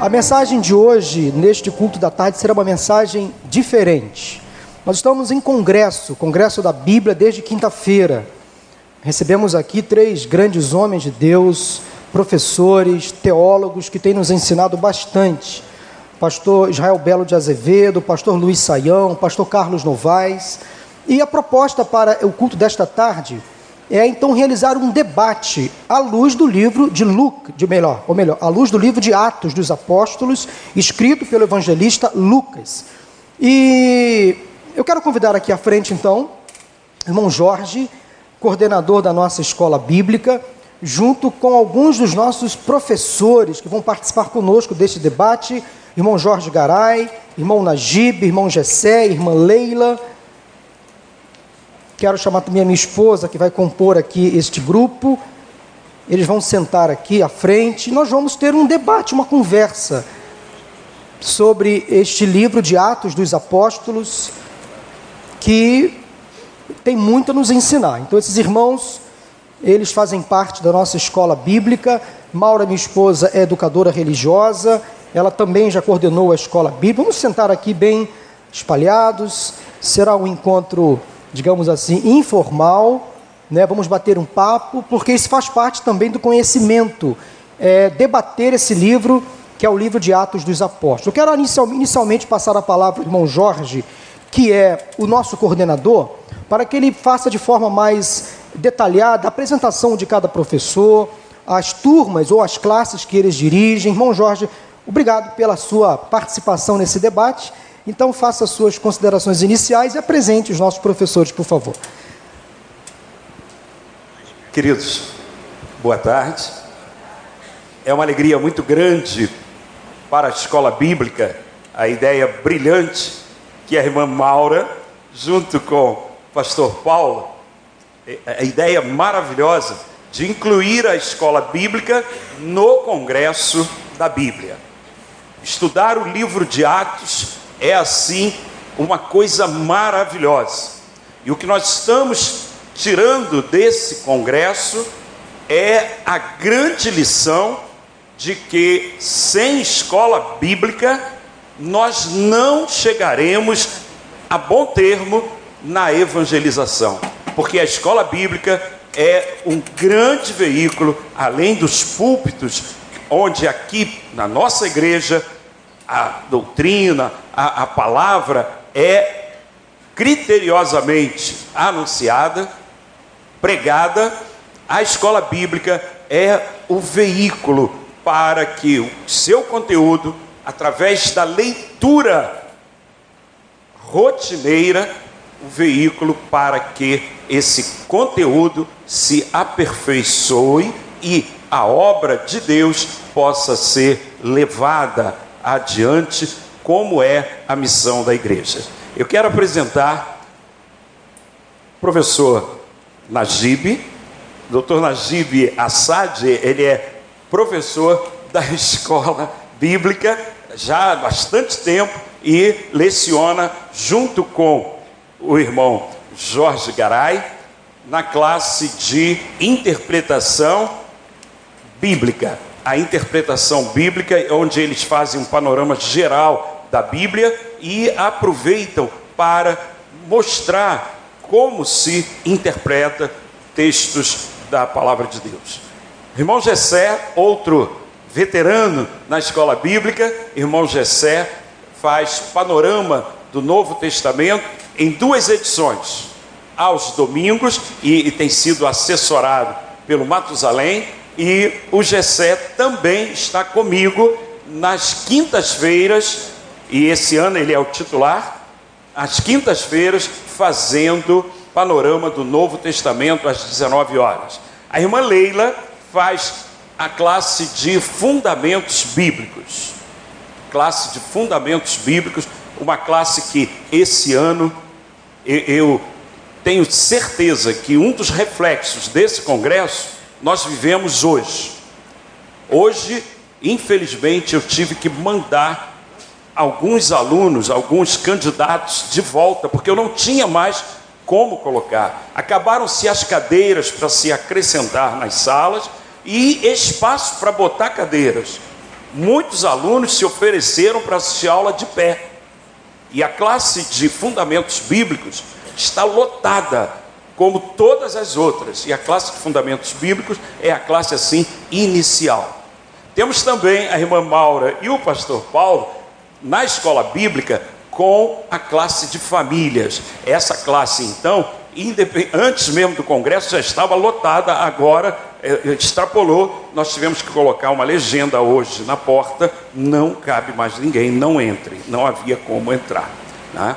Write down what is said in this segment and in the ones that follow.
A mensagem de hoje, neste culto da tarde, será uma mensagem diferente. Nós estamos em congresso, congresso da Bíblia, desde quinta-feira. Recebemos aqui três grandes homens de Deus, professores, teólogos que têm nos ensinado bastante. Pastor Israel Belo de Azevedo, pastor Luiz Saião, pastor Carlos Novaes. E a proposta para o culto desta tarde é então realizar um debate à luz do livro de Lucas, de melhor, ou melhor, à luz do livro de Atos dos Apóstolos, escrito pelo evangelista Lucas. E eu quero convidar aqui à frente então, irmão Jorge, coordenador da nossa escola bíblica, junto com alguns dos nossos professores que vão participar conosco deste debate, irmão Jorge Garay, irmão Najib, irmão Gessé, irmã Leila. Quero chamar também a minha esposa, que vai compor aqui este grupo. Eles vão sentar aqui à frente. Nós vamos ter um debate, uma conversa sobre este livro de Atos dos Apóstolos, que tem muito a nos ensinar. Então, esses irmãos, eles fazem parte da nossa escola bíblica. Maura, minha esposa, é educadora religiosa, ela também já coordenou a escola bíblica. Vamos sentar aqui bem espalhados. Será um encontro, digamos assim, informal. Né? Vamos bater um papo, porque isso faz parte também do conhecimento. É, debater esse livro, que é o livro de Atos dos Apóstolos. Eu quero inicialmente passar a palavra ao irmão Jorge, que é o nosso coordenador, para que ele faça de forma mais detalhada a apresentação de cada professor, as turmas ou as classes que eles dirigem. Irmão Jorge, obrigado pela sua participação nesse debate. Então, faça as suas considerações iniciais e apresente os nossos professores, por favor. Queridos, boa tarde. É uma alegria muito grande para a escola bíblica a ideia brilhante que a irmã Maura, junto com pastor Paulo, é, é a ideia maravilhosa de incluir a escola bíblica no congresso da Bíblia. Estudar o livro de Atos é assim uma coisa maravilhosa. E o que nós estamos tirando desse congresso é a grande lição de que sem escola bíblica nós não chegaremos a bom termo na evangelização, porque a escola bíblica é um grande veículo, além dos púlpitos, onde aqui na nossa igreja a doutrina, a, a palavra é criteriosamente anunciada, pregada, a escola bíblica é o veículo para que o seu conteúdo, através da leitura rotineira, o veículo para que esse conteúdo se aperfeiçoe e a obra de Deus possa ser levada adiante, como é a missão da igreja. Eu quero apresentar o professor Najib, doutor Najib Assad, ele é professor da escola bíblica já há bastante tempo e leciona junto com o irmão Jorge Garay na classe de interpretação bíblica. A interpretação bíblica, é onde eles fazem um panorama geral da Bíblia e aproveitam para mostrar como se interpreta textos da palavra de Deus. Irmão Gessé, outro veterano na escola bíblica, irmão Gessé, faz panorama do Novo Testamento em duas edições, aos domingos, e, e tem sido assessorado pelo Matusalém, e o Gessé também está comigo nas quintas-feiras, e esse ano ele é o titular, às quintas-feiras, fazendo panorama do Novo Testamento às 19 horas. A irmã Leila faz a classe de fundamentos bíblicos. Classe de fundamentos bíblicos, uma classe que esse ano eu tenho certeza que um dos reflexos desse congresso nós vivemos hoje. Hoje, infelizmente, eu tive que mandar alguns alunos, alguns candidatos de volta, porque eu não tinha mais como colocar. Acabaram-se as cadeiras para se acrescentar nas salas e espaço para botar cadeiras. muitos alunos se ofereceram para assistir aula de pé. E a classe de fundamentos bíblicos está lotada, como todas as outras. E a classe de fundamentos bíblicos é a classe assim inicial. Temos também a irmã Maura e o pastor Paulo na escola bíblica com a classe de famílias. Essa classe, então, antes mesmo do congresso, já estava lotada, agora é, extrapolou. Nós tivemos que colocar uma legenda hoje na porta: não cabe mais ninguém, não entre. Não havia como entrar. Né?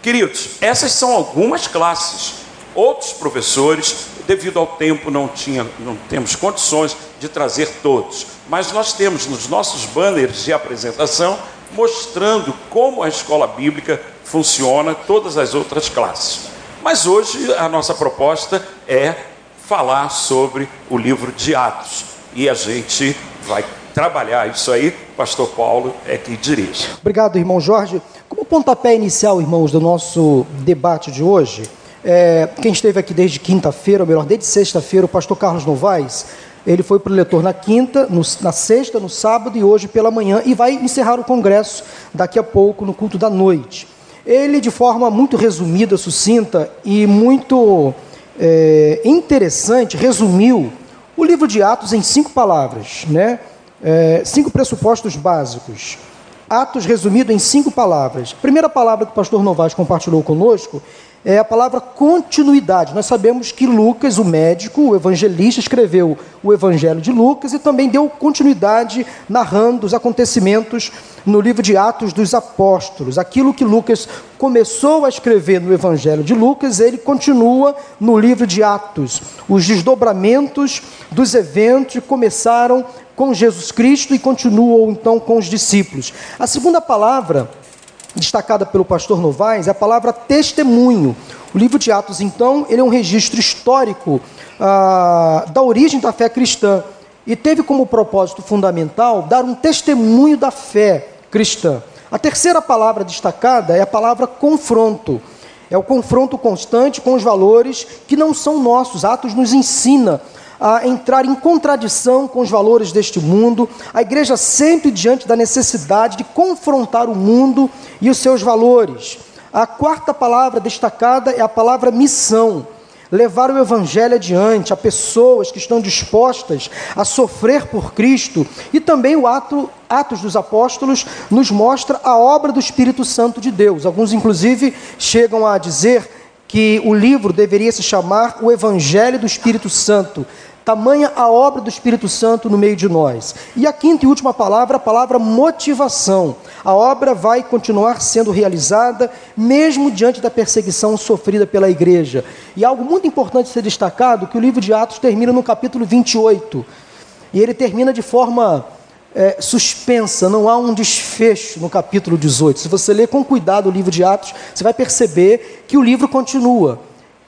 Queridos, essas são algumas classes. Outros professores, devido ao tempo, não, tinha, não temos condições de trazer todos. Mas nós temos nos nossos banners de apresentação mostrando como a escola bíblica funciona, todas as outras classes. Mas hoje a nossa proposta é falar sobre o livro de Atos. E a gente vai trabalhar isso aí. Pastor Paulo é que dirige. Obrigado, irmão Jorge. Como pontapé inicial, irmãos, do nosso debate de hoje, é, quem esteve aqui desde quinta-feira, ou melhor, desde sexta-feira, o pastor Carlos Novaes, ele foi preletor na quinta, no, na sexta, no sábado e hoje pela manhã, e vai encerrar o congresso daqui a pouco, no culto da noite. Ele, de forma muito resumida, sucinta e muito é, interessante, resumiu o livro de Atos em cinco palavras, né? É, cinco pressupostos básicos. Atos resumido em cinco palavras. Primeira palavra que o pastor Novaes compartilhou conosco é a palavra continuidade. Nós sabemos que Lucas, o médico, o evangelista, escreveu o Evangelho de Lucas e também deu continuidade narrando os acontecimentos no livro de Atos dos Apóstolos. Aquilo que Lucas começou a escrever no Evangelho de Lucas, ele continua no livro de Atos. Os desdobramentos dos eventos começaram com Jesus Cristo e continuam então com os discípulos. A segunda palavra destacada pelo pastor Novaes é a palavra testemunho. O livro de Atos, então, ele é um registro histórico ah, da origem da fé cristã e teve como propósito fundamental dar um testemunho da fé cristã. A terceira palavra destacada é a palavra confronto. É o confronto constante com os valores que não são nossos. Atos nos ensina a entrar em contradição com os valores deste mundo. A igreja sempre diante da necessidade de confrontar o mundo e os seus valores. A quarta palavra destacada é a palavra missão. Levar o evangelho adiante a pessoas que estão dispostas a sofrer por Cristo. E também o ato, Atos dos Apóstolos nos mostra a obra do Espírito Santo de Deus. Alguns, inclusive, chegam a dizer que o livro deveria se chamar O Evangelho do Espírito Santo. Tamanha a obra do Espírito Santo no meio de nós. E a quinta e última palavra, a palavra motivação. A obra vai continuar sendo realizada mesmo diante da perseguição sofrida pela igreja. E algo muito importante ser destacado, que o livro de Atos termina no capítulo 28. E ele termina de forma é, suspensa, não há um desfecho no capítulo 18. Se você ler com cuidado o livro de Atos, você vai perceber que o livro continua.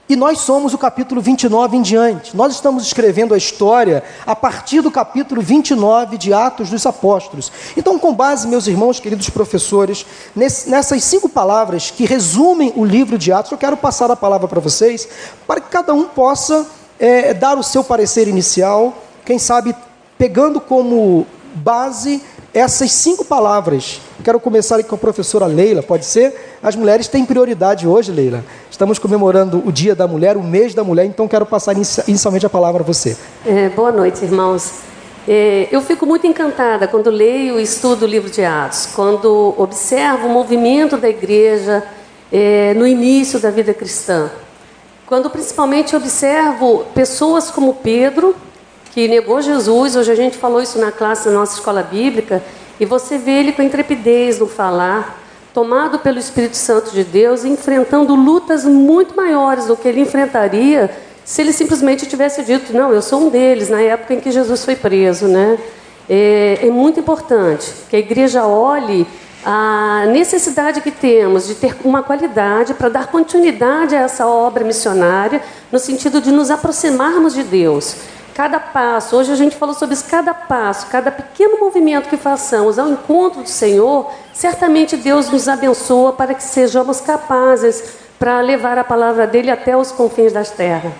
E nós somos o capítulo 29 em diante. Nós estamos escrevendo a história a partir do capítulo 29 de Atos dos Apóstolos. Então, com base, meus irmãos, queridos professores, nessas cinco palavras que resumem o livro de Atos, eu quero passar a palavra para vocês, para que cada um possa é, dar o seu parecer inicial, quem sabe pegando como base essas cinco palavras. Quero começar com a professora Leila, pode ser? As mulheres têm prioridade hoje, Leila. Estamos comemorando o Dia da Mulher, o mês da mulher, então quero passar inicialmente a palavra a você. É, boa noite, irmãos. É, eu fico muito encantada quando leio e estudo o livro de Atos, quando observo o movimento da igreja é, no início da vida cristã. Quando principalmente observo pessoas como Pedro, que negou Jesus, hoje a gente falou isso na classe da nossa escola bíblica, e você vê ele com intrepidez no falar, tomado pelo Espírito Santo de Deus, enfrentando lutas muito maiores do que ele enfrentaria se ele simplesmente tivesse dito, não, eu sou um deles, na época em que Jesus foi preso, né? É, é muito importante que a igreja olhe a necessidade que temos de ter uma qualidade para dar continuidade a essa obra missionária, no sentido de nos aproximarmos de Deus. Cada passo, hoje a gente falou sobre isso, cada passo, cada pequeno movimento que façamos ao encontro do Senhor, certamente Deus nos abençoa para que sejamos capazes para levar a palavra dele até os confins das terras.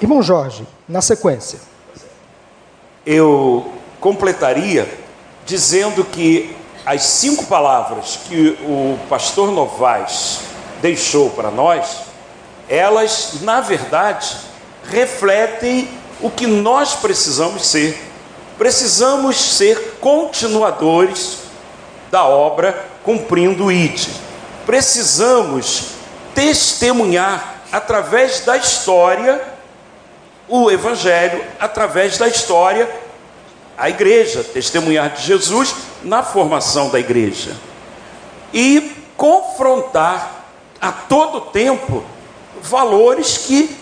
Irmão Jorge, na sequência. Eu completaria dizendo que as cinco palavras que o pastor Novaes deixou para nós, elas, na verdade, refletem o que nós precisamos ser. Precisamos ser continuadores da obra cumprindo o ID. Precisamos testemunhar através da história o evangelho, através da história a igreja, testemunhar de Jesus na formação da igreja. E confrontar a todo tempo valores que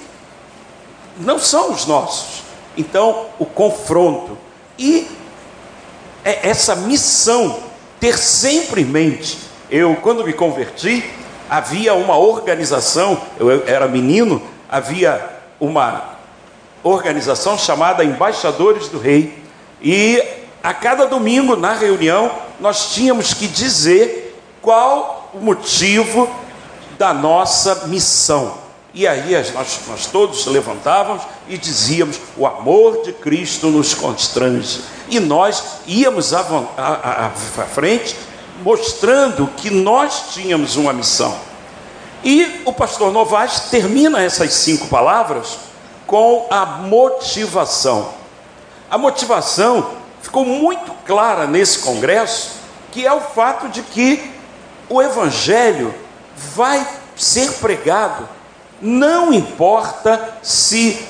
não são os nossos. Então, o confronto e é essa missão ter sempre em mente. Eu, quando me converti, havia uma organização, eu era menino, havia uma organização chamada Embaixadores do Rei, e a cada domingo na reunião nós tínhamos que dizer qual o motivo da nossa missão. E aí nós, nós todos levantávamos e dizíamos: o amor de Cristo nos constrange. E nós íamos à, à, à frente mostrando que nós tínhamos uma missão. E o pastor Novaes termina essas cinco palavras com a motivação. A motivação ficou muito clara nesse congresso, que é o fato de que o evangelho vai ser pregado, não importa se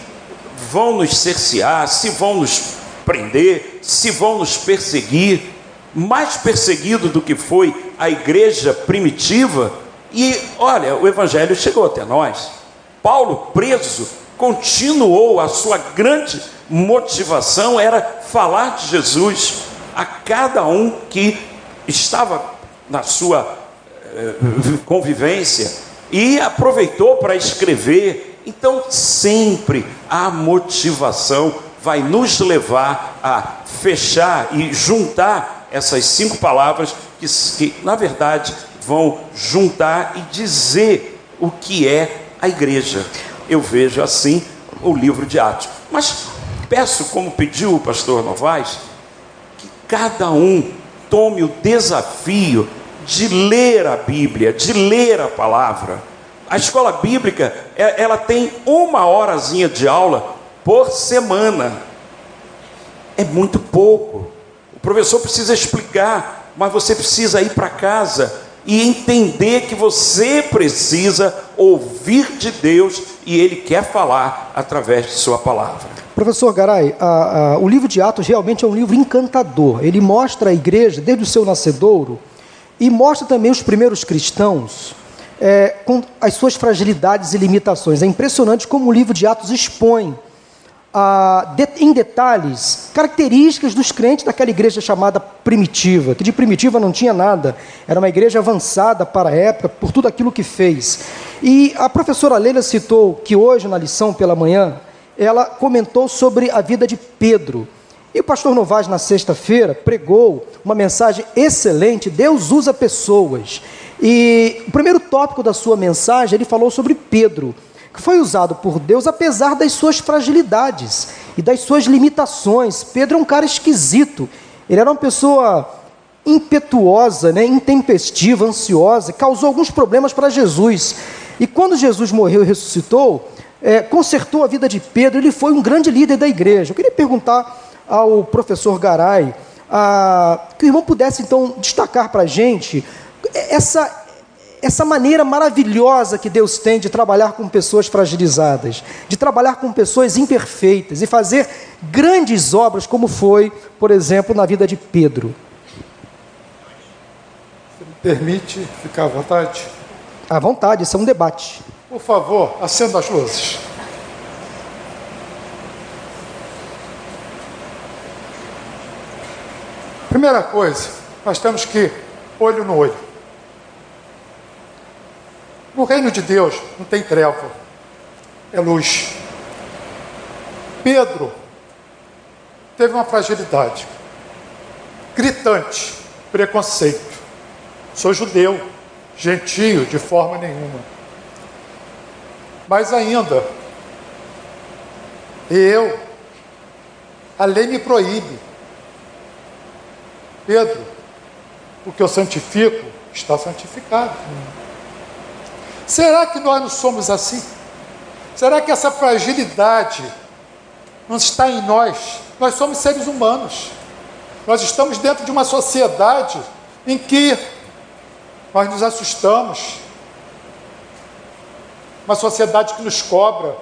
vão nos cercear, se vão nos prender, se vão nos perseguir, mais perseguido do que foi a igreja primitiva, e olha, o evangelho chegou até nós. Paulo, preso, continuou a sua grande motivação era falar de Jesus a cada um que estava na sua eh, convivência e aproveitou para escrever. Então, sempre a motivação vai nos levar a fechar e juntar essas cinco palavras que, que na verdade, vão juntar e dizer o que é a igreja. Eu vejo assim o livro de Atos. Mas peço, como pediu o pastor Novaes, que cada um tome o desafio de ler a Bíblia, de ler a palavra. A escola bíblica, é, ela tem uma horazinha de aula por semana. É muito pouco. O professor precisa explicar, mas você precisa ir para casa e entender que você precisa ouvir de Deus e Ele quer falar através de Sua palavra. Professor Garay, a, a, o livro de Atos realmente é um livro encantador. Ele mostra a igreja desde o seu nascedouro e mostra também os primeiros cristãos é, com as suas fragilidades e limitações. É impressionante como o livro de Atos expõe de, em detalhes características dos crentes daquela igreja chamada primitiva, que de primitiva não tinha nada, era uma igreja avançada para a época, por tudo aquilo que fez. E a professora Leila citou que hoje, na lição pela manhã, ela comentou sobre a vida de Pedro. E o pastor Novaes, na sexta-feira, pregou uma mensagem excelente: Deus usa pessoas. E o primeiro tópico da sua mensagem, ele falou sobre Pedro que foi usado por Deus apesar das suas fragilidades e das suas limitações. Pedro é um cara esquisito. Ele era uma pessoa impetuosa, né, intempestiva, ansiosa, causou alguns problemas para Jesus. E quando Jesus morreu e ressuscitou, é, consertou a vida de Pedro, ele foi um grande líder da igreja. Eu queria perguntar ao professor Garay, a, que o irmão pudesse então destacar para a gente essa essa maneira maravilhosa que Deus tem de trabalhar com pessoas fragilizadas, de trabalhar com pessoas imperfeitas e fazer grandes obras, como foi, por exemplo, na vida de Pedro. Você me permite ficar à vontade? À vontade, isso é um debate. Por favor, acenda as luzes. Primeira coisa, nós temos que olho no olho. No reino de Deus não tem treva, é luz. Pedro teve uma fragilidade gritante, preconceito. Sou judeu, gentio de forma nenhuma. Mas ainda, eu, a lei me proíbe. Pedro, o que eu santifico está santificado. Será que nós não somos assim? Será que essa fragilidade não está em nós? Nós somos seres humanos. Nós estamos dentro de uma sociedade em que nós nos assustamos. Uma sociedade que nos cobra.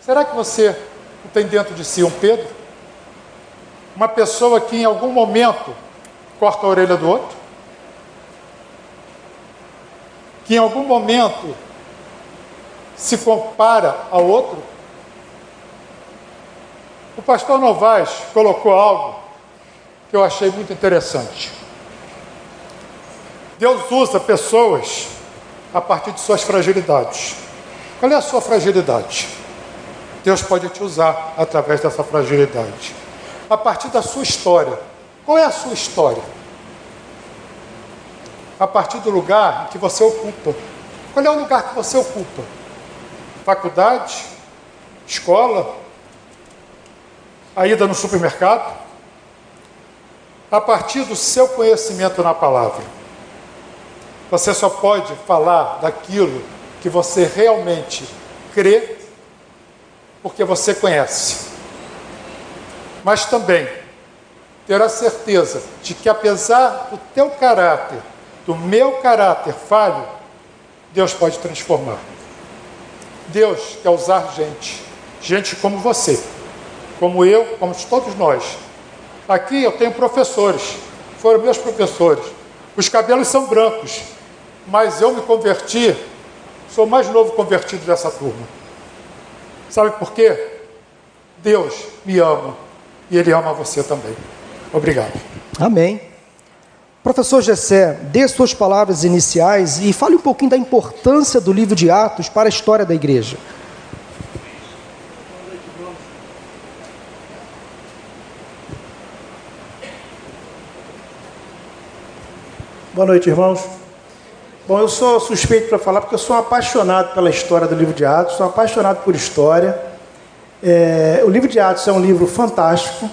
Será que você não tem dentro de si um Pedro? Uma pessoa que em algum momento corta a orelha do outro? Que em algum momento se compara ao outro? O pastor Novaes colocou algo que eu achei muito interessante. Deus usa pessoas a partir de suas fragilidades. Qual é a sua fragilidade? Deus pode te usar através dessa fragilidade. A partir da sua história. Qual é a sua história? A partir do lugar que você ocupa. Qual é o lugar que você ocupa? Faculdade? Escola? A ida no supermercado? A partir do seu conhecimento na palavra. Você só pode falar daquilo que você realmente crê, porque você conhece. Mas também ter a certeza de que apesar do teu caráter, do meu caráter falho, Deus pode transformar. Deus quer usar gente, gente como você, como eu, como todos nós. Aqui eu tenho professores, foram meus professores. Os cabelos são brancos, mas eu me converti, sou o mais novo convertido dessa turma. Sabe por quê? Deus me ama e Ele ama você também. Obrigado. Amém. Professor Gessé, dê suas palavras iniciais e fale um pouquinho da importância do livro de Atos para a história da igreja. Boa noite, irmãos. Bom, eu sou suspeito para falar porque eu sou apaixonado pela história do livro de Atos, sou apaixonado por história. É, o livro de Atos é um livro fantástico.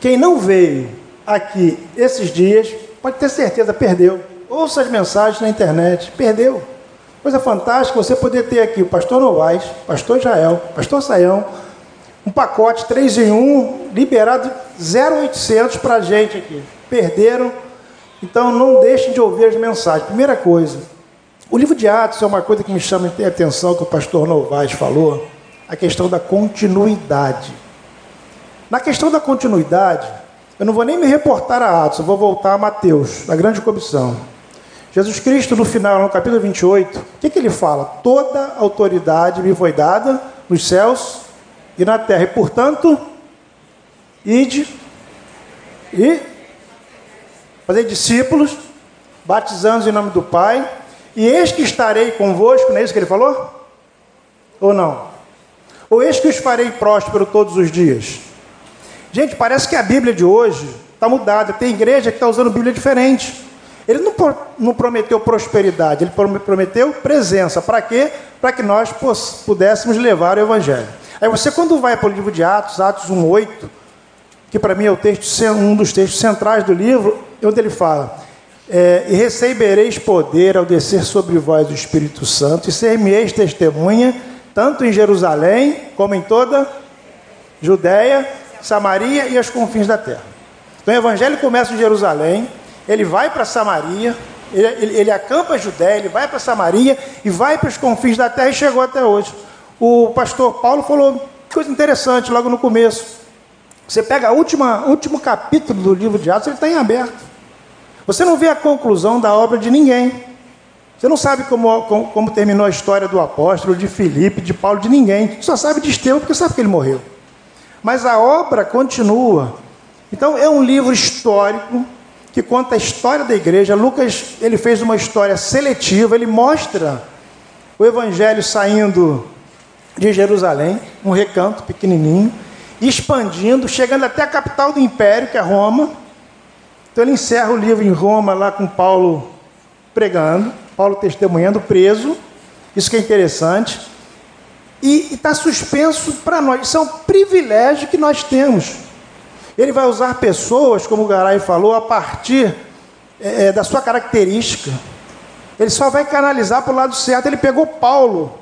Quem não veio aqui esses dias, pode ter certeza, perdeu. Ouça as mensagens na internet, perdeu. Coisa fantástica você poder ter aqui o pastor Novaes, pastor Israel, pastor Saião, um pacote 3 em 1, liberado 0,800 para a gente aqui. Perderam então não deixem de ouvir as mensagens. Primeira coisa, o livro de Atos é uma coisa que me chama a atenção, que o pastor Novaes falou, a questão da continuidade. Na questão da continuidade, eu não vou nem me reportar a Atos, eu vou voltar a Mateus, da grande comissão. Jesus Cristo, no final, no capítulo 28, o que, que ele fala? Toda autoridade me foi dada nos céus e na terra, e portanto, ide e fazer discípulos, batizando em nome do Pai, e eis que estarei convosco, não é isso que ele falou? Ou não? Ou eis que os farei próspero todos os dias? Gente, parece que a Bíblia de hoje está mudada. Tem igreja que está usando Bíblia diferente. Ele não, não prometeu prosperidade, ele prometeu presença. Para quê? Para que nós pudéssemos levar o Evangelho. Aí você, quando vai para o livro de Atos, Atos 1,8, que para mim é o texto, um dos textos centrais do livro, onde ele fala: é, E recebereis poder ao descer sobre vós o Espírito Santo, e ser-me-eis testemunha, tanto em Jerusalém, como em toda Judéia, Samaria e as confins da terra. Então o evangelho começa em Jerusalém, ele vai para Samaria, ele, ele, ele, acampa a Judéia, ele vai para Samaria e vai para os confins da terra e chegou até hoje. O pastor Paulo falou coisa interessante logo no começo. Você pega o último capítulo do livro de Atos, ele está em aberto. Você não vê a conclusão da obra de ninguém. Você não sabe como, como, como, terminou a história do apóstolo, de Filipe, de Paulo, de ninguém. Só sabe de Estevão porque sabe que ele morreu. Mas a obra continua. Então é um livro histórico que conta a história da igreja. Lucas ele fez uma história seletiva. Ele mostra o evangelho saindo de Jerusalém, um recanto pequenininho expandindo, chegando até a capital do império, que é Roma. Então ele encerra o livro em Roma, lá com Paulo pregando, Paulo testemunhando, preso. Isso que é interessante. E está suspenso para nós. Isso é um privilégio que nós temos. Ele vai usar pessoas, como o Garay falou, a partir é, é da sua característica. Ele só vai canalizar para o lado certo. Ele pegou Paulo.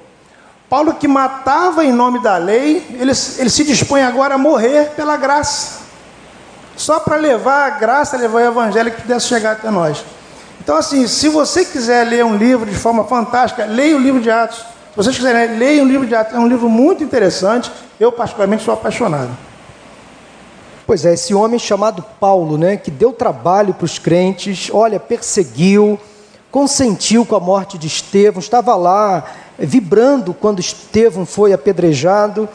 Paulo que matava em nome da lei, ele, ele se dispõe agora a morrer pela graça. Só para levar a graça, levar o evangelho que pudesse chegar até nós. Então, assim, se você quiser ler um livro de forma fantástica, leia o livro de Atos. Se vocês quiserem, leia um livro de Atos. É um livro muito interessante. Eu, particularmente, sou apaixonado. Pois é, esse homem chamado Paulo, né, que deu trabalho para os crentes, olha, perseguiu, consentiu com a morte de Estevão, estava lá vibrando quando Estevão foi apedrejado.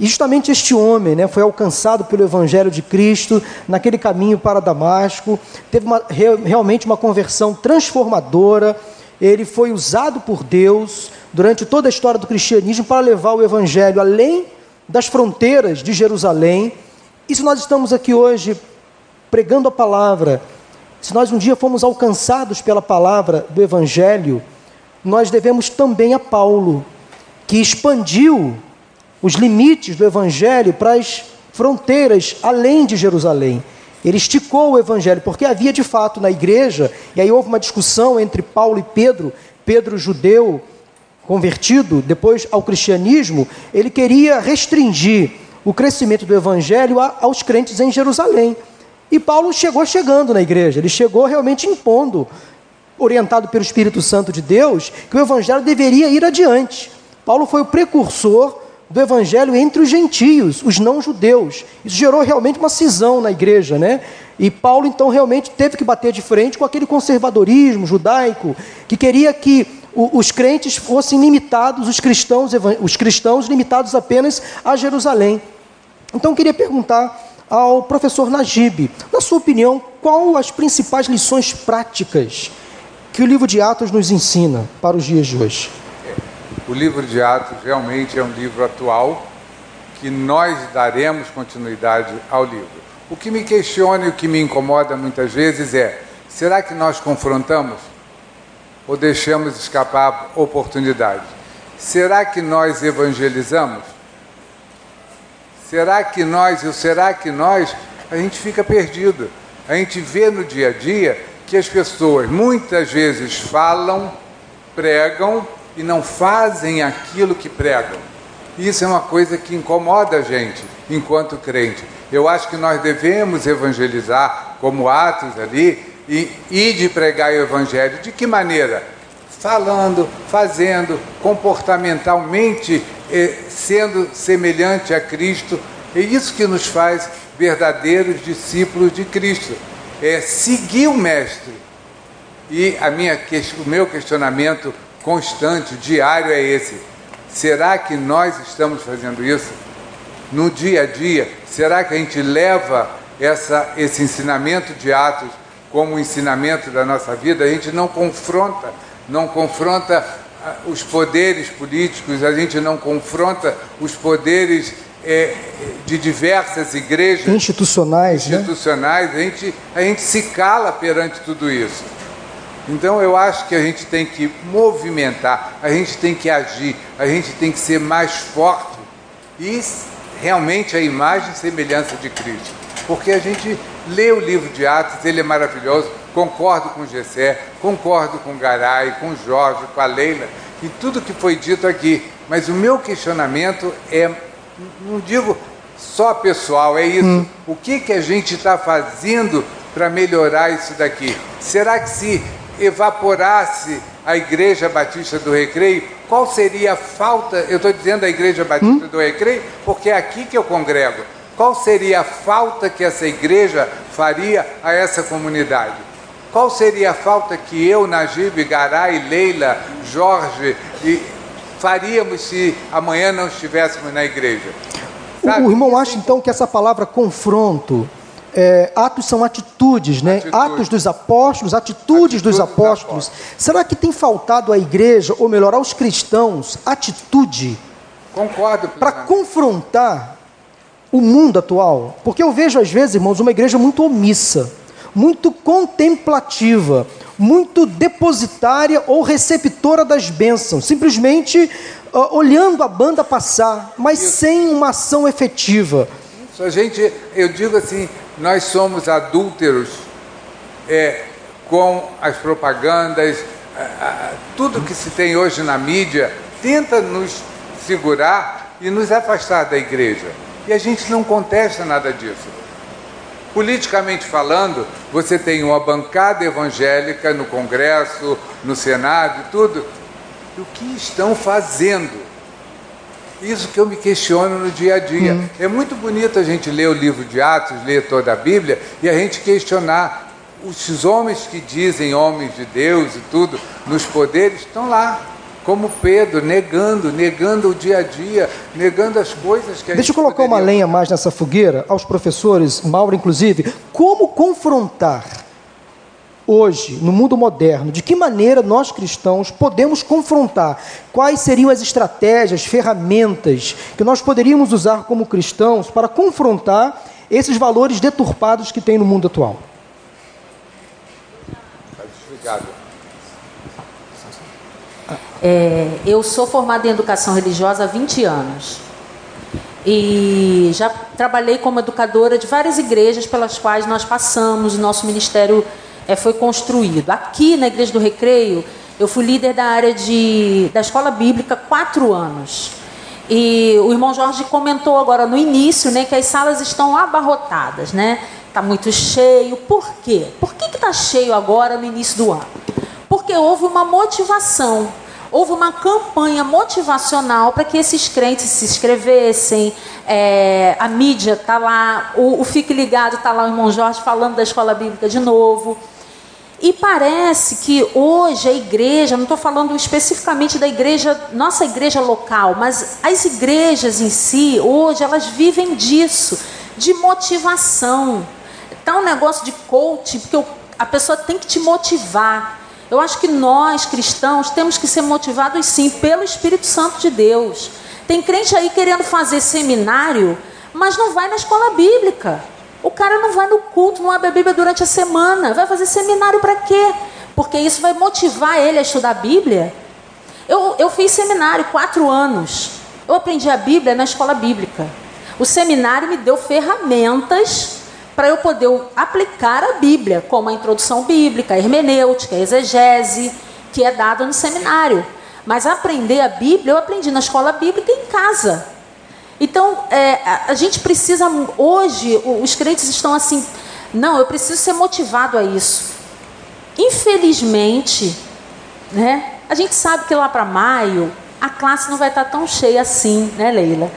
E justamente este homem né, foi alcançado pelo Evangelho de Cristo naquele caminho para Damasco, teve uma, realmente uma conversão transformadora. Ele foi usado por Deus durante toda a história do cristianismo para levar o Evangelho além das fronteiras de Jerusalém. E se nós estamos aqui hoje pregando a palavra, se nós um dia fomos alcançados pela palavra do Evangelho, nós devemos também a Paulo, que expandiu os limites do Evangelho para as fronteiras além de Jerusalém. Ele esticou o Evangelho, porque havia de fato na igreja, e aí houve uma discussão entre Paulo e Pedro, Pedro judeu, convertido depois ao cristianismo, ele queria restringir o crescimento do Evangelho aos crentes em Jerusalém. E Paulo chegou chegando na igreja, ele chegou realmente impondo, orientado pelo Espírito Santo de Deus, que o Evangelho deveria ir adiante. Paulo foi o precursor do evangelho entre os gentios, os não judeus. Isso gerou realmente uma cisão na igreja, né? E Paulo então realmente teve que bater de frente com aquele conservadorismo judaico que queria que os crentes fossem limitados, os cristãos, os cristãos limitados apenas a Jerusalém. Então eu queria perguntar ao professor Najib, na sua opinião, qual as principais lições práticas que o livro de Atos nos ensina para os dias de hoje? O livro de Atos realmente é um livro atual que nós daremos continuidade ao livro. O que me questiona e o que me incomoda muitas vezes é: será que nós confrontamos ou deixamos escapar oportunidades? Será que nós evangelizamos? Será que nós, e o será que nós, a gente fica perdido. A gente vê no dia a dia que as pessoas muitas vezes falam, pregam, e não fazem aquilo que pregam. Isso é uma coisa que incomoda a gente enquanto crente. Eu acho que nós devemos evangelizar como Atos ali e, e de pregar o evangelho. De que maneira? Falando, fazendo, comportamentalmente eh, sendo semelhante a Cristo. É isso que nos faz verdadeiros discípulos de Cristo. É seguir o Mestre. E a minha, o meu questionamento constante, diário é esse. Será que nós estamos fazendo isso? No dia a dia, será que a gente leva essa, esse ensinamento de Atos como ensinamento da nossa vida? A gente não confronta, não confronta ah, os poderes políticos, a gente não confronta os poderes é, de diversas igrejas institucionais, institucionais né? a, gente, a gente se cala perante tudo isso. Então eu acho que a gente tem que movimentar, a gente tem que agir, a gente tem que ser mais forte e realmente a imagem e semelhança de Cristo. Porque a gente lê o livro de Atos, ele é maravilhoso, concordo com Gessé, concordo com Garay, com Jorge, com a Leila e tudo que foi dito aqui. Mas o meu questionamento é, não digo só pessoal, é isso. Hum. O que, que a gente está fazendo para melhorar isso daqui? Será que se evaporasse a Igreja Batista do Recreio, qual seria a falta? Eu estou dizendo a Igreja Batista hum? do Recreio porque é aqui que eu congrego. Qual seria a falta que essa igreja faria a essa comunidade? Qual seria a falta que eu, Najib, Garay, Leila, Jorge e faríamos se amanhã não estivéssemos na igreja? Sabe? O irmão acha então que essa palavra confronto é, atos são atitudes, né? Atitude. Atos dos apóstolos, atitudes dos apóstolos. Será que tem faltado à igreja, ou melhor, aos cristãos, atitude? Concordo. Para confrontar o mundo atual? Porque eu vejo, às vezes, irmãos, uma igreja muito omissa, muito contemplativa, muito depositária ou receptora das bênçãos, simplesmente uh, olhando a banda passar, mas Isso. sem uma ação efetiva. A gente, eu digo assim, nós somos adúlteros é, com as propagandas, tudo que se tem hoje na mídia tenta nos segurar e nos afastar da igreja. E a gente não contesta nada disso. Politicamente falando, você tem uma bancada evangélica no Congresso, no Senado e tudo. E o que estão fazendo? Isso que eu me questiono no dia a dia. Hum. É muito bonito a gente ler o livro de Atos, ler toda a Bíblia e a gente questionar. Os homens que dizem homens de Deus e tudo, nos poderes, estão lá como Pedro, negando, negando o dia a dia, negando as coisas que a Deixa eu colocar uma lenha mais nessa fogueira, aos professores, Mauro inclusive, como confrontar hoje, no mundo moderno, de que maneira nós cristãos podemos confrontar? Quais seriam as estratégias, ferramentas que nós poderíamos usar como cristãos para confrontar esses valores deturpados que tem no mundo atual? É, eu sou formada em educação religiosa há 20 anos. E já trabalhei como educadora de várias igrejas pelas quais nós passamos, nosso ministério é, foi construído. Aqui na Igreja do Recreio, eu fui líder da área de, da escola bíblica quatro anos. E o irmão Jorge comentou agora no início né, que as salas estão abarrotadas, né? Está muito cheio. Por quê? Por que está cheio agora no início do ano? Porque houve uma motivação houve uma campanha motivacional para que esses crentes se inscrevessem. É, a mídia está lá, o, o Fique Ligado está lá, o irmão Jorge falando da escola bíblica de novo. E parece que hoje a igreja, não estou falando especificamente da igreja, nossa igreja local, mas as igrejas em si, hoje, elas vivem disso, de motivação. Está um negócio de coaching, porque a pessoa tem que te motivar. Eu acho que nós, cristãos, temos que ser motivados sim pelo Espírito Santo de Deus. Tem crente aí querendo fazer seminário, mas não vai na escola bíblica. O cara não vai no culto, não abre a Bíblia durante a semana. Vai fazer seminário para quê? Porque isso vai motivar ele a estudar a Bíblia. Eu, eu fiz seminário quatro anos. Eu aprendi a Bíblia na escola bíblica. O seminário me deu ferramentas para eu poder aplicar a Bíblia, como a introdução bíblica, a hermenêutica, a exegese, que é dada no seminário. Mas aprender a Bíblia, eu aprendi na escola bíblica em casa. Então, é, a gente precisa, hoje, os crentes estão assim, não, eu preciso ser motivado a isso. Infelizmente, né, a gente sabe que lá para maio, a classe não vai estar tão cheia assim, né, Leila?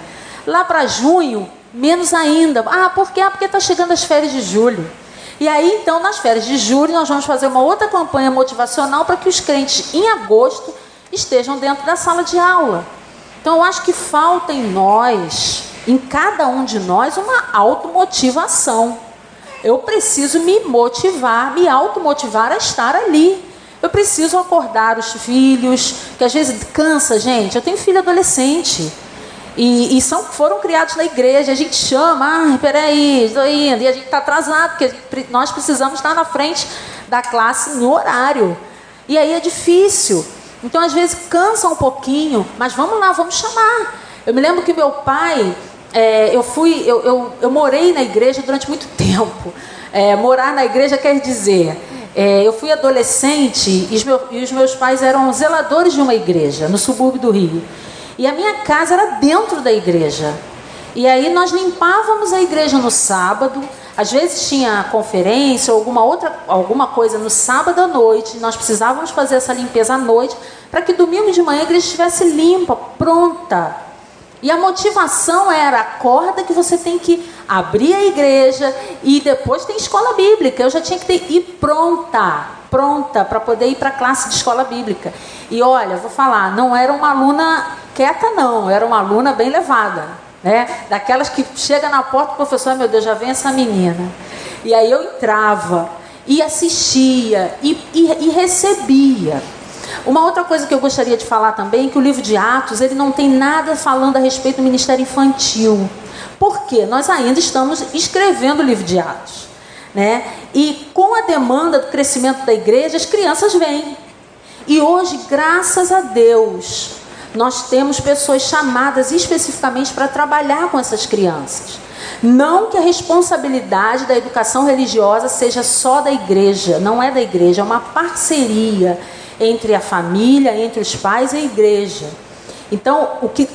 Lá para junho, Menos ainda. Ah, por quê? Ah, porque está chegando as férias de julho. E aí, então, nas férias de julho, nós vamos fazer uma outra campanha motivacional para que os crentes, em agosto, estejam dentro da sala de aula. Então, eu acho que falta em nós, em cada um de nós, uma automotivação. Eu preciso me motivar, me automotivar a estar ali. Eu preciso acordar os filhos, que às vezes cansa, gente. Eu tenho filho adolescente. E, e, são, foram criados na igreja. A gente chama, ah, peraí, estou indo. E a gente está atrasado, porque nós precisamos estar na frente da classe no horário. E aí é difícil. Então, às vezes, cansa um pouquinho, mas vamos lá, vamos chamar. Eu me lembro que meu pai, é, eu fui, eu, eu, eu, morei na igreja durante muito tempo. É, morar na igreja quer dizer, é, eu fui adolescente e os, meus, e os meus pais eram zeladores de uma igreja no subúrbio do Rio. E a minha casa era dentro da igreja. E aí nós limpávamos a igreja no sábado. Às vezes tinha conferência ou alguma outra alguma coisa no sábado à noite. Nós precisávamos fazer essa limpeza à noite para que domingo de manhã a igreja estivesse limpa, pronta. E a motivação era acorda que você tem que abrir a igreja e depois tem escola bíblica. Eu já tinha que ter, ir pronta, pronta para poder ir para a classe de escola bíblica. E olha, vou falar, não era uma aluna quieta não, era uma aluna bem levada, né? Daquelas que chega na porta, professor, meu Deus, já vem essa menina. E aí eu entrava e assistia e, e, e recebia. Uma outra coisa que eu gostaria de falar também é que o livro de Atos ele não tem nada falando a respeito do ministério infantil. Por quê? Nós ainda estamos escrevendo o livro de Atos. Né? E com a demanda do crescimento da igreja, as crianças vêm. E hoje, graças a Deus, nós temos pessoas chamadas especificamente para trabalhar com essas crianças. Não que a responsabilidade da educação religiosa seja só da igreja, não é da igreja, é uma parceria entre a família, entre os pais e a igreja. Então, o que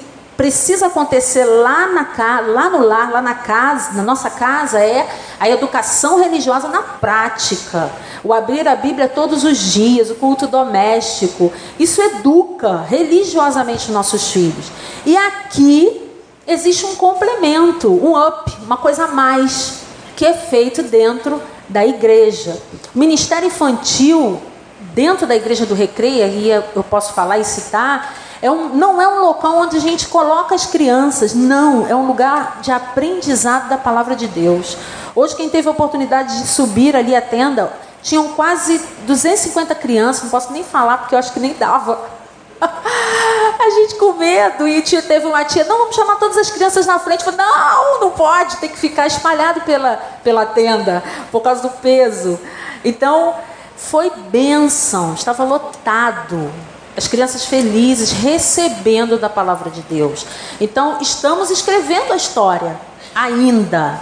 precisa acontecer lá na lá no lar, lá na casa, na nossa casa é a educação religiosa na prática. O abrir a Bíblia todos os dias, o culto doméstico. Isso educa religiosamente os nossos filhos. E aqui existe um complemento, um up, uma coisa a mais que é feito dentro da igreja. O ministério infantil dentro da igreja do Recreio, e eu posso falar e citar, é um, não é um local onde a gente coloca as crianças, não, é um lugar de aprendizado da palavra de Deus. Hoje, quem teve a oportunidade de subir ali a tenda, tinham quase 250 crianças, não posso nem falar porque eu acho que nem dava. A gente com medo, e tia, teve uma tia, não, vamos chamar todas as crianças na frente. falei, não, não pode, tem que ficar espalhado pela, pela tenda, por causa do peso. Então, foi bênção, estava lotado. As crianças felizes recebendo da palavra de Deus. Então, estamos escrevendo a história ainda.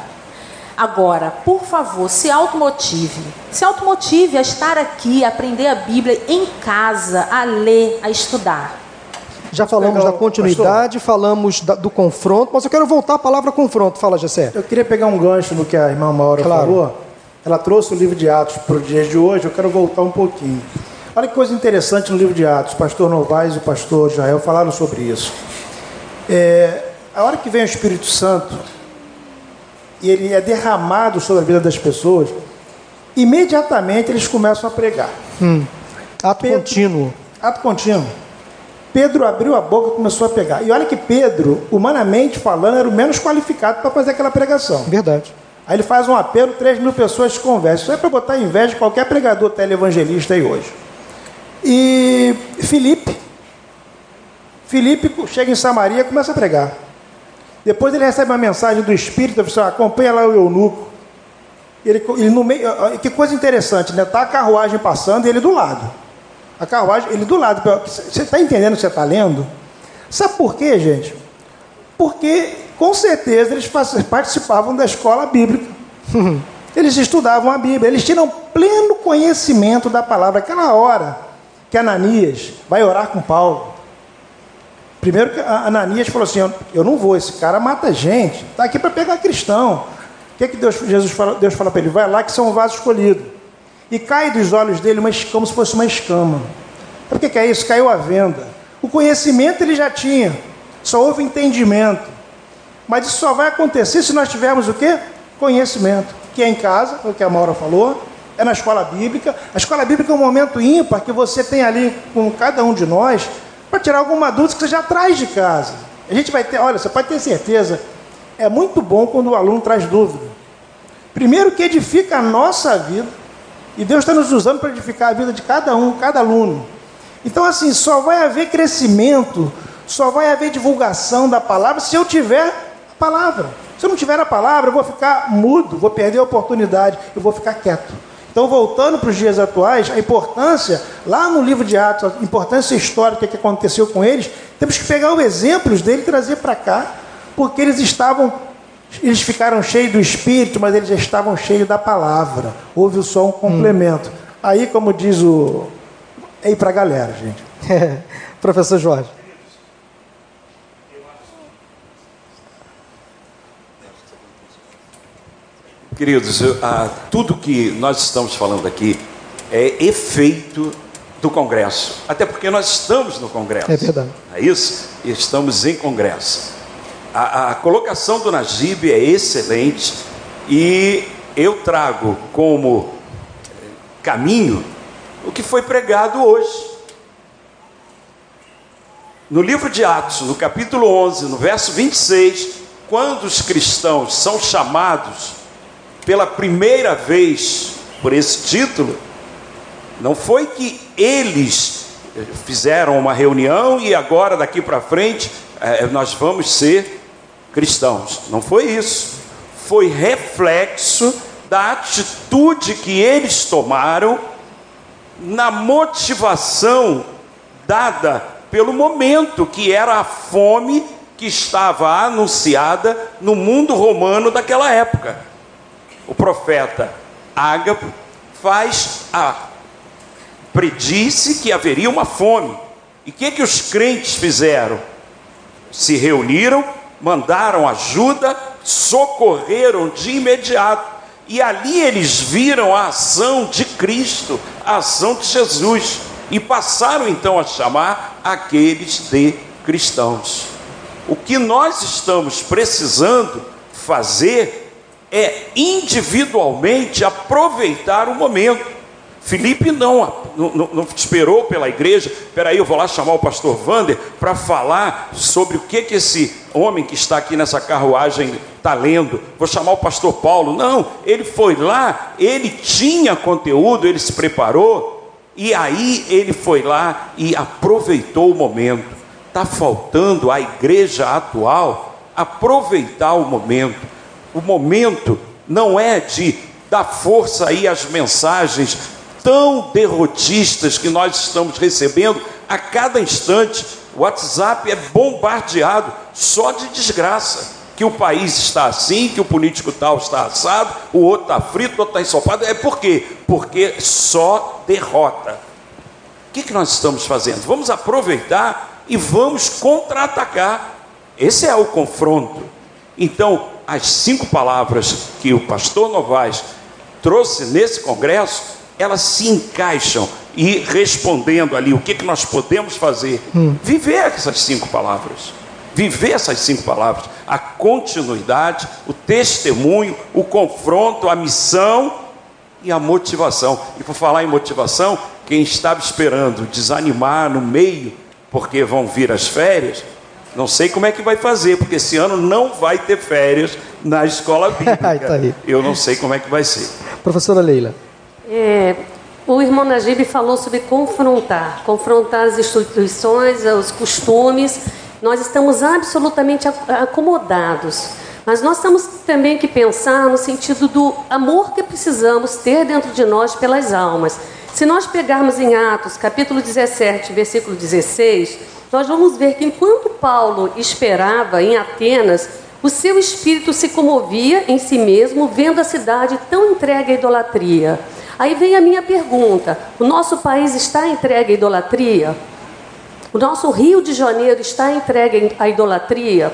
Agora, por favor, se automotive. Se automotive a estar aqui, a aprender a Bíblia em casa, a ler, a estudar. Já falamos Legal, da continuidade, pastor. falamos da- do confronto, mas eu quero voltar à palavra confronto. Fala, Jessé. Eu queria pegar um gancho no que a irmã Maura Claro. falou. Ela trouxe o livro de Atos para o dia de hoje, eu quero voltar um pouquinho. Olha que coisa interessante no livro de Atos. O pastor Novaes e o pastor Israel falaram sobre isso. É, a hora que vem o Espírito Santo e ele é derramado sobre a vida das pessoas, imediatamente eles começam a pregar. Ato Pedro- contínuo. Ato contínuo. Pedro abriu a boca e começou a pegar. E olha que Pedro, humanamente falando, era o menos qualificado para fazer aquela pregação. Verdade. Aí ele faz um apelo, 3 mil pessoas se conversam. Isso é para botar inveja de qualquer pregador televangelista aí hoje. E Filipe, Filipe chega em Samaria e começa a pregar. Depois ele recebe uma mensagem do Espírito, fala assim, acompanha lá o eunuco. Ele, ele no meio, que coisa interessante, né? Tá a carruagem passando e ele do lado. A carruagem, ele do lado. Você está entendendo o que você está lendo? Sabe por quê, gente? Porque, com certeza, eles participavam da escola bíblica. Eles estudavam a Bíblia, eles tinham pleno conhecimento da palavra. Aquela hora que Ananias vai orar com Paulo. Primeiro que Ananias falou assim: "Eu- não vou, esse cara mata gente, está aqui para pegar cristão. O que, que Deus, Jesus fala, Deus fala para ele? Vai lá que são um vaso escolhido. E cai dos olhos dele uma, como se fosse uma escama. O que, que é isso? Caiu a venda. O conhecimento ele já tinha, só houve entendimento. Mas isso só vai acontecer se nós tivermos o quê? Conhecimento. Que é em casa, o que a Maura falou, é na escola bíblica. A escola bíblica é um momento ímpar que você tem ali com cada um de nós para tirar alguma dúvida que você já traz de casa. A gente vai ter, olha, você pode ter certeza, é muito bom quando o aluno traz dúvida. Primeiro que edifica a nossa vida, e Deus está nos usando para edificar a vida de cada um, cada aluno. Então, assim, só vai haver crescimento, só vai haver divulgação da palavra se eu tiver a palavra. Se eu não tiver a palavra, eu vou ficar mudo, vou perder a oportunidade, eu vou ficar quieto. Então, voltando para os dias atuais, a importância, lá no livro de Atos, a importância histórica que aconteceu com eles, temos que pegar os exemplos dele e trazer para cá, porque eles estavam, eles ficaram cheios do Espírito, mas eles já estavam cheios da palavra. Houve só um complemento. Aí, como diz o. É ir para a galera, gente. Professor Jorge. Queridos, ah, tudo que nós estamos falando aqui é efeito do Congresso. Até porque nós estamos no Congresso. É verdade. É isso? Estamos em Congresso. A, a colocação do Najib é excelente e eu trago como caminho o que foi pregado hoje. No livro de Atos, no capítulo 11, no verso 26, quando os cristãos são chamados pela primeira vez por esse título, não foi que eles eh, fizeram uma reunião e agora daqui para frente eh, nós vamos ser cristãos. Não foi isso. Foi reflexo da atitude que eles tomaram na motivação dada pelo momento que era a fome que estava anunciada no mundo romano daquela época. O profeta Ágapo faz a predisse que haveria uma fome. E o que, que os crentes fizeram? Se reuniram, mandaram ajuda, socorreram de imediato. E ali eles viram a ação de Cristo, a ação de Jesus. E passaram então a chamar aqueles de cristãos. O que nós estamos precisando fazer é individualmente aproveitar o momento. Felipe não, não, não, esperou pela igreja. Espera aí, eu vou lá chamar o pastor Vander para falar sobre o que, que esse homem que está aqui nessa carruagem está lendo. Vou chamar o pastor Paulo. Não, ele foi lá, ele tinha conteúdo, ele se preparou, e aí ele foi lá e aproveitou o momento. Está faltando a igreja atual aproveitar o momento. O momento não é de dar força aí às mensagens tão derrotistas que nós estamos recebendo a cada instante. O WhatsApp é bombardeado só de desgraça. Que o país está assim, que o político tal está assado, o outro está frito, o outro está ensopado. É por quê? Porque só derrota. O que, que nós estamos fazendo? Vamos aproveitar e vamos contra-atacar. Esse é o confronto. Então, as cinco palavras que o pastor Novaes trouxe nesse congresso elas se encaixam e respondendo ali o que, que nós podemos fazer, hum. viver essas cinco palavras. Viver essas cinco palavras, a continuidade, o testemunho, o confronto, a missão e a motivação. E por falar em motivação, quem estava esperando desanimar no meio, porque vão vir as férias, não sei como é que vai fazer, porque esse ano não vai ter férias na escola bíblica. tá Eu não sei como é que vai ser. Professora Leila. É, o irmão Najib falou sobre confrontar, confrontar as instituições, os costumes. Nós estamos absolutamente acomodados, mas nós temos também que pensar no sentido do amor que precisamos ter dentro de nós pelas almas. Se nós pegarmos em Atos, capítulo 17, versículo 16, nós vamos ver que enquanto Paulo esperava em Atenas, o seu espírito se comovia em si mesmo, vendo a cidade tão entregue à idolatria. Aí vem a minha pergunta: o nosso país está entregue à idolatria? O nosso Rio de Janeiro está entregue à idolatria?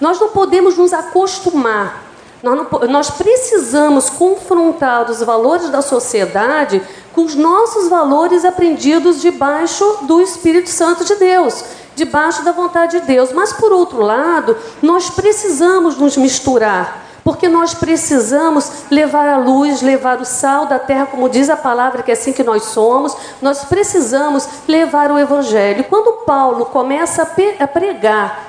Nós não podemos nos acostumar. Nós, não, nós precisamos confrontar os valores da sociedade com os nossos valores aprendidos debaixo do Espírito Santo de Deus, debaixo da vontade de Deus. Mas, por outro lado, nós precisamos nos misturar porque nós precisamos levar a luz, levar o sal da terra, como diz a palavra, que é assim que nós somos, nós precisamos levar o evangelho. Quando Paulo começa a pregar,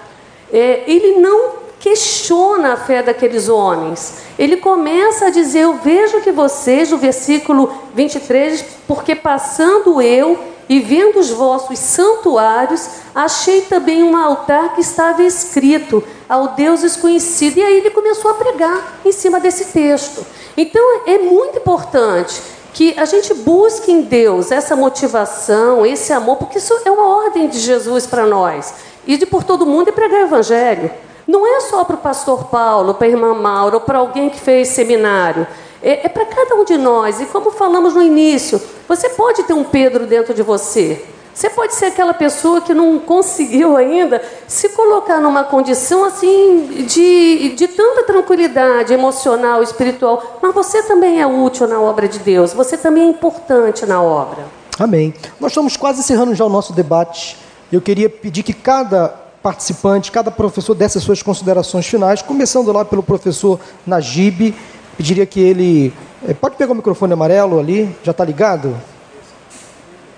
é, ele não questiona a fé daqueles homens. Ele começa a dizer: Eu vejo que vocês, no versículo 23, porque passando eu e vendo os vossos santuários, achei também um altar que estava escrito ao Deus desconhecido. E aí ele começou a pregar em cima desse texto. Então é muito importante que a gente busque em Deus essa motivação, esse amor, porque isso é uma ordem de Jesus para nós. E de por todo mundo e pregar o evangelho. Não é só para o pastor Paulo, para a irmã Maura, ou para alguém que fez seminário. É, é para cada um de nós. E como falamos no início, você pode ter um Pedro dentro de você. Você pode ser aquela pessoa que não conseguiu ainda se colocar numa condição assim de, de tanta tranquilidade emocional, espiritual, mas você também é útil na obra de Deus, você também é importante na obra. Amém. Nós estamos quase encerrando já o nosso debate. Eu queria pedir que cada participante, cada professor desse as suas considerações finais, começando lá pelo professor Najib Pediria que ele. Eh, pode pegar o microfone amarelo ali? Já está ligado?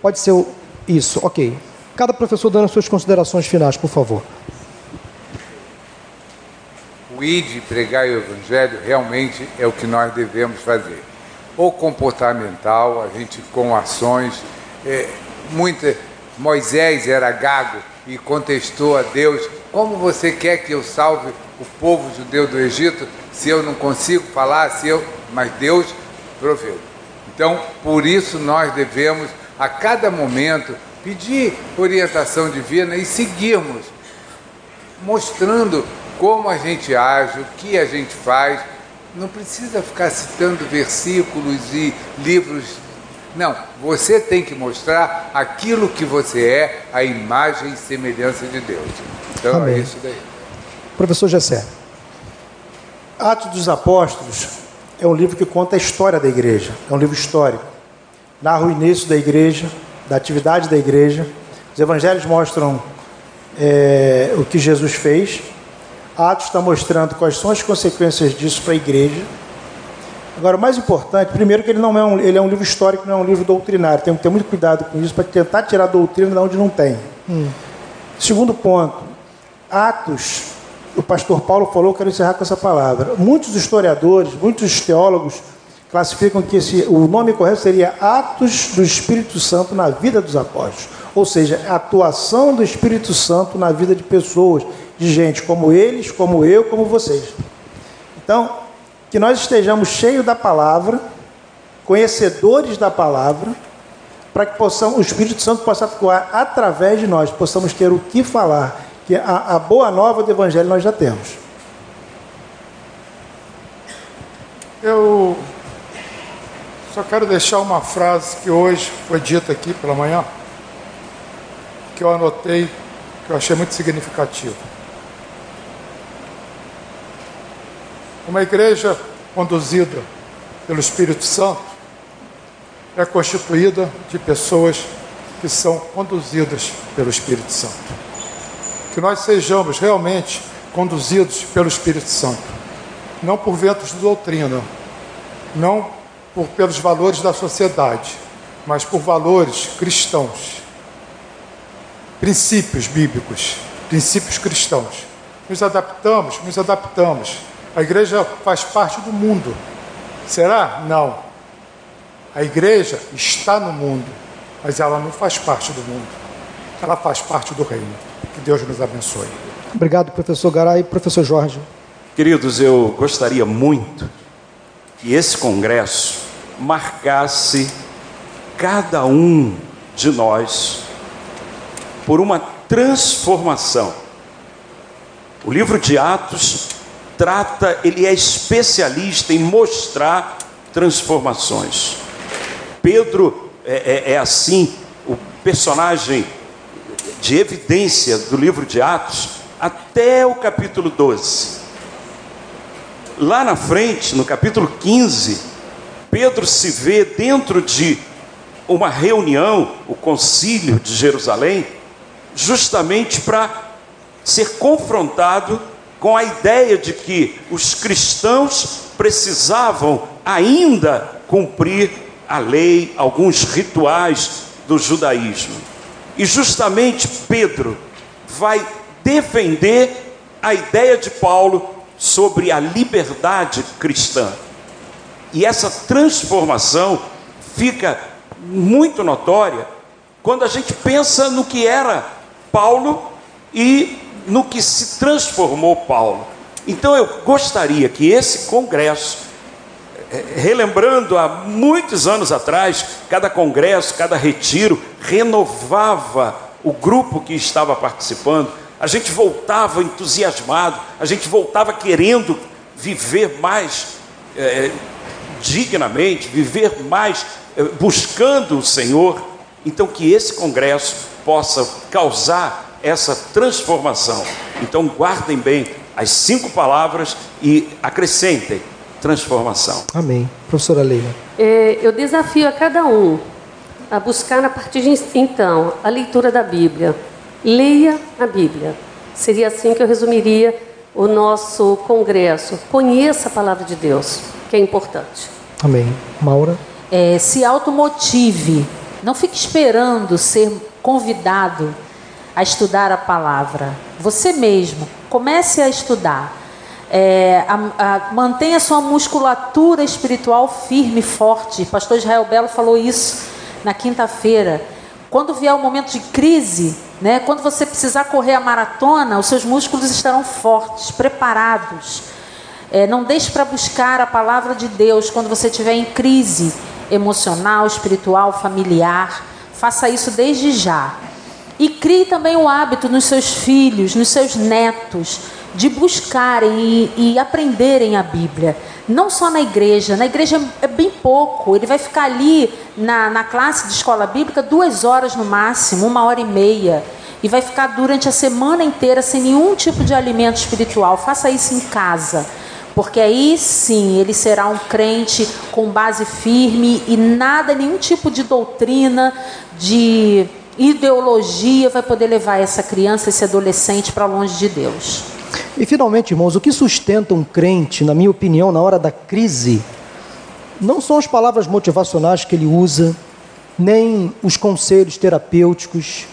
Pode ser o. Isso, ok. Cada professor dando as suas considerações finais, por favor. O ID, pregar o Evangelho, realmente é o que nós devemos fazer. O comportamental, a gente com ações. É, muita, Moisés era gago e contestou a Deus: Como você quer que eu salve o povo judeu do Egito? se eu não consigo falar, se eu, mas Deus proveu. Então, por isso nós devemos a cada momento pedir orientação divina e seguirmos mostrando como a gente age, o que a gente faz. Não precisa ficar citando versículos e livros. Não, você tem que mostrar aquilo que você é, a imagem e semelhança de Deus. Então é Amém. isso daí. Professor Gessé. Atos dos Apóstolos é um livro que conta a história da igreja, é um livro histórico. Narra o início da igreja, da atividade da igreja. Os evangelhos mostram é, o que Jesus fez. Atos está mostrando quais são as consequências disso para a igreja. Agora, o mais importante, primeiro que ele não é um, ele é um livro histórico, não é um livro doutrinário. Tem que ter muito cuidado com isso para tentar tirar a doutrina de onde não tem. Segundo ponto, Atos, o pastor Paulo falou, quero encerrar com essa palavra. Muitos historiadores, muitos teólogos classificam que esse, o nome correto seria Atos do Espírito Santo na vida dos apóstolos. Ou seja, a atuação do Espírito Santo na vida de pessoas, de gente como eles, como eu, como vocês. Então, que nós estejamos cheios da palavra, conhecedores da palavra, para que possamos, o Espírito Santo possa atuar através de nós, possamos ter o que falar, que a, a boa nova do Evangelho nós já temos. Eu só quero deixar uma frase que hoje foi dita aqui pela manhã, que eu anotei, que eu achei muito significativo. Uma igreja conduzida pelo Espírito Santo é constituída de pessoas que são conduzidas pelo Espírito Santo. Que nós sejamos realmente conduzidos pelo Espírito Santo, não por ventos de doutrina, não por, pelos valores da sociedade, mas por valores cristãos, princípios bíblicos, princípios cristãos. Nos adaptamos, nos adaptamos. A igreja faz parte do mundo. Será? Não. A igreja está no mundo, mas ela não faz parte do mundo. Ela faz parte do reino. Que Deus nos abençoe. Obrigado, professor Garay. Professor Jorge. Queridos, eu gostaria muito que esse congresso marcasse cada um de nós por uma transformação. O livro de Atos trata, ele é especialista em mostrar transformações. Pedro é, é, é assim, o personagem de evidência do livro de Atos, até o capítulo 12. Lá na frente, no capítulo 15, Pedro se vê dentro de uma reunião, o concílio de Jerusalém, justamente para ser confrontado com a ideia de que os cristãos precisavam ainda cumprir a lei, alguns rituais do judaísmo. E justamente Pedro vai defender a ideia de Paulo sobre a liberdade cristã. E essa transformação fica muito notória quando a gente pensa no que era Paulo e no que se transformou Paulo. Então eu gostaria que esse congresso, eh, relembrando há muitos anos atrás, cada congresso, cada retiro renovava o grupo que estava participando, a gente voltava entusiasmado, a gente voltava querendo viver mais eh, dignamente, viver mais eh, buscando o Senhor. Então, que esse congresso possa causar essa transformação. Então, guardem bem as cinco palavras e acrescentem transformação. Amém. Professora Leila. É, eu desafio a cada um a buscar a partir de então a leitura da Bíblia. Leia a Bíblia. Seria assim que eu resumiria o nosso congresso. Conheça a palavra de Deus, que é importante. Amém. Maura. É, se automotive. Não fique esperando ser convidado a estudar a palavra. Você mesmo comece a estudar. É, a, a, mantenha sua musculatura espiritual firme, forte. Pastor Israel Belo falou isso na quinta-feira. Quando vier o momento de crise, né, quando você precisar correr a maratona, os seus músculos estarão fortes, preparados. É, não deixe para buscar a palavra de Deus quando você estiver em crise emocional, espiritual, familiar. Faça isso desde já. E crie também o hábito nos seus filhos, nos seus netos, de buscarem e, e, aprenderem a Bíblia. Não só na igreja, na igreja é bem pouco. Ele vai ficar ali na, na classe de escola bíblica duas horas no máximo, uma hora e meia. E vai ficar durante a semana inteira sem nenhum tipo de alimento espiritual. Faça isso em casa. Porque aí sim ele será um crente com base firme e nada, nenhum tipo de doutrina, de ideologia vai poder levar essa criança, esse adolescente para longe de Deus. E finalmente, irmãos, o que sustenta um crente, na minha opinião, na hora da crise, não são as palavras motivacionais que ele usa, nem os conselhos terapêuticos.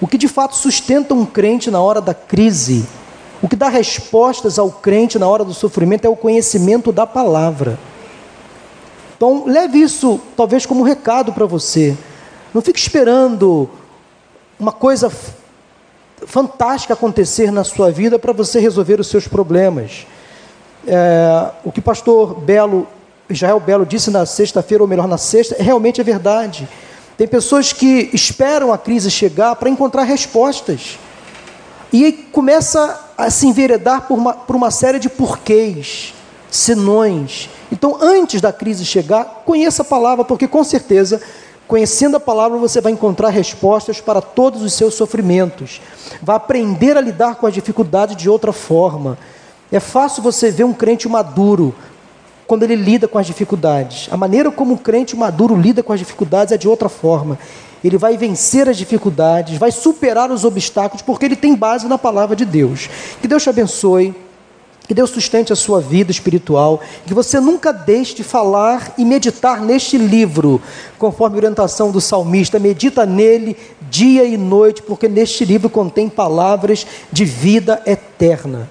O que de fato sustenta um crente na hora da crise, o que dá respostas ao crente na hora do sofrimento é o conhecimento da palavra. Então, leve isso talvez como recado para você. Não fique esperando uma coisa fantástica acontecer na sua vida para você resolver os seus problemas. É, o que o pastor Belo, Israel Belo disse na sexta-feira, ou melhor, na sexta, realmente é verdade. Tem pessoas que esperam a crise chegar para encontrar respostas. E começa a se enveredar por uma, por uma série de porquês, senões. Então, antes da crise chegar, conheça a palavra, porque com certeza Conhecendo a palavra, você vai encontrar respostas para todos os seus sofrimentos. Vai aprender a lidar com as dificuldades de outra forma. É fácil você ver um crente maduro quando ele lida com as dificuldades. A maneira como um crente maduro lida com as dificuldades é de outra forma. Ele vai vencer as dificuldades, vai superar os obstáculos, porque ele tem base na palavra de Deus. Que Deus te abençoe. Que Deus sustente a sua vida espiritual, que você nunca deixe de falar e meditar neste livro, conforme a orientação do salmista. Medita nele dia e noite, porque neste livro contém palavras de vida eterna.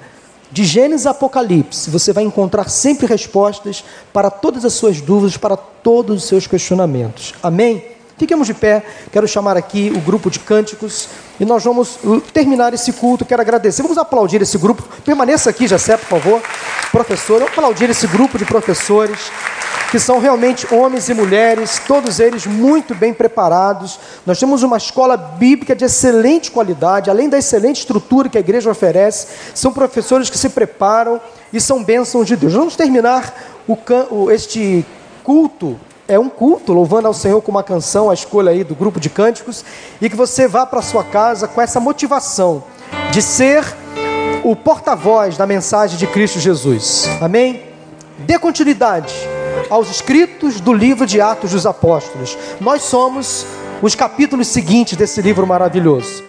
De Gênesis a Apocalipse, você vai encontrar sempre respostas para todas as suas dúvidas, para todos os seus questionamentos. Amém? Fiquemos de pé, quero chamar aqui o grupo de cânticos e nós vamos terminar esse culto. Quero agradecer, vamos aplaudir esse grupo. Permaneça aqui, Jacé, por favor. Professor, vamos aplaudir esse grupo de professores que são realmente homens e mulheres, todos eles muito bem preparados. Nós temos uma escola bíblica de excelente qualidade, além da excelente estrutura que a igreja oferece, são professores que se preparam e são bênçãos de Deus. Vamos terminar o, este culto é um culto, louvando ao Senhor com uma canção, a escolha aí do grupo de cânticos, e que você vá para sua casa com essa motivação de ser o porta-voz da mensagem de Cristo Jesus. Amém? Dê continuidade aos escritos do livro de Atos dos Apóstolos. Nós somos os capítulos seguintes desse livro maravilhoso.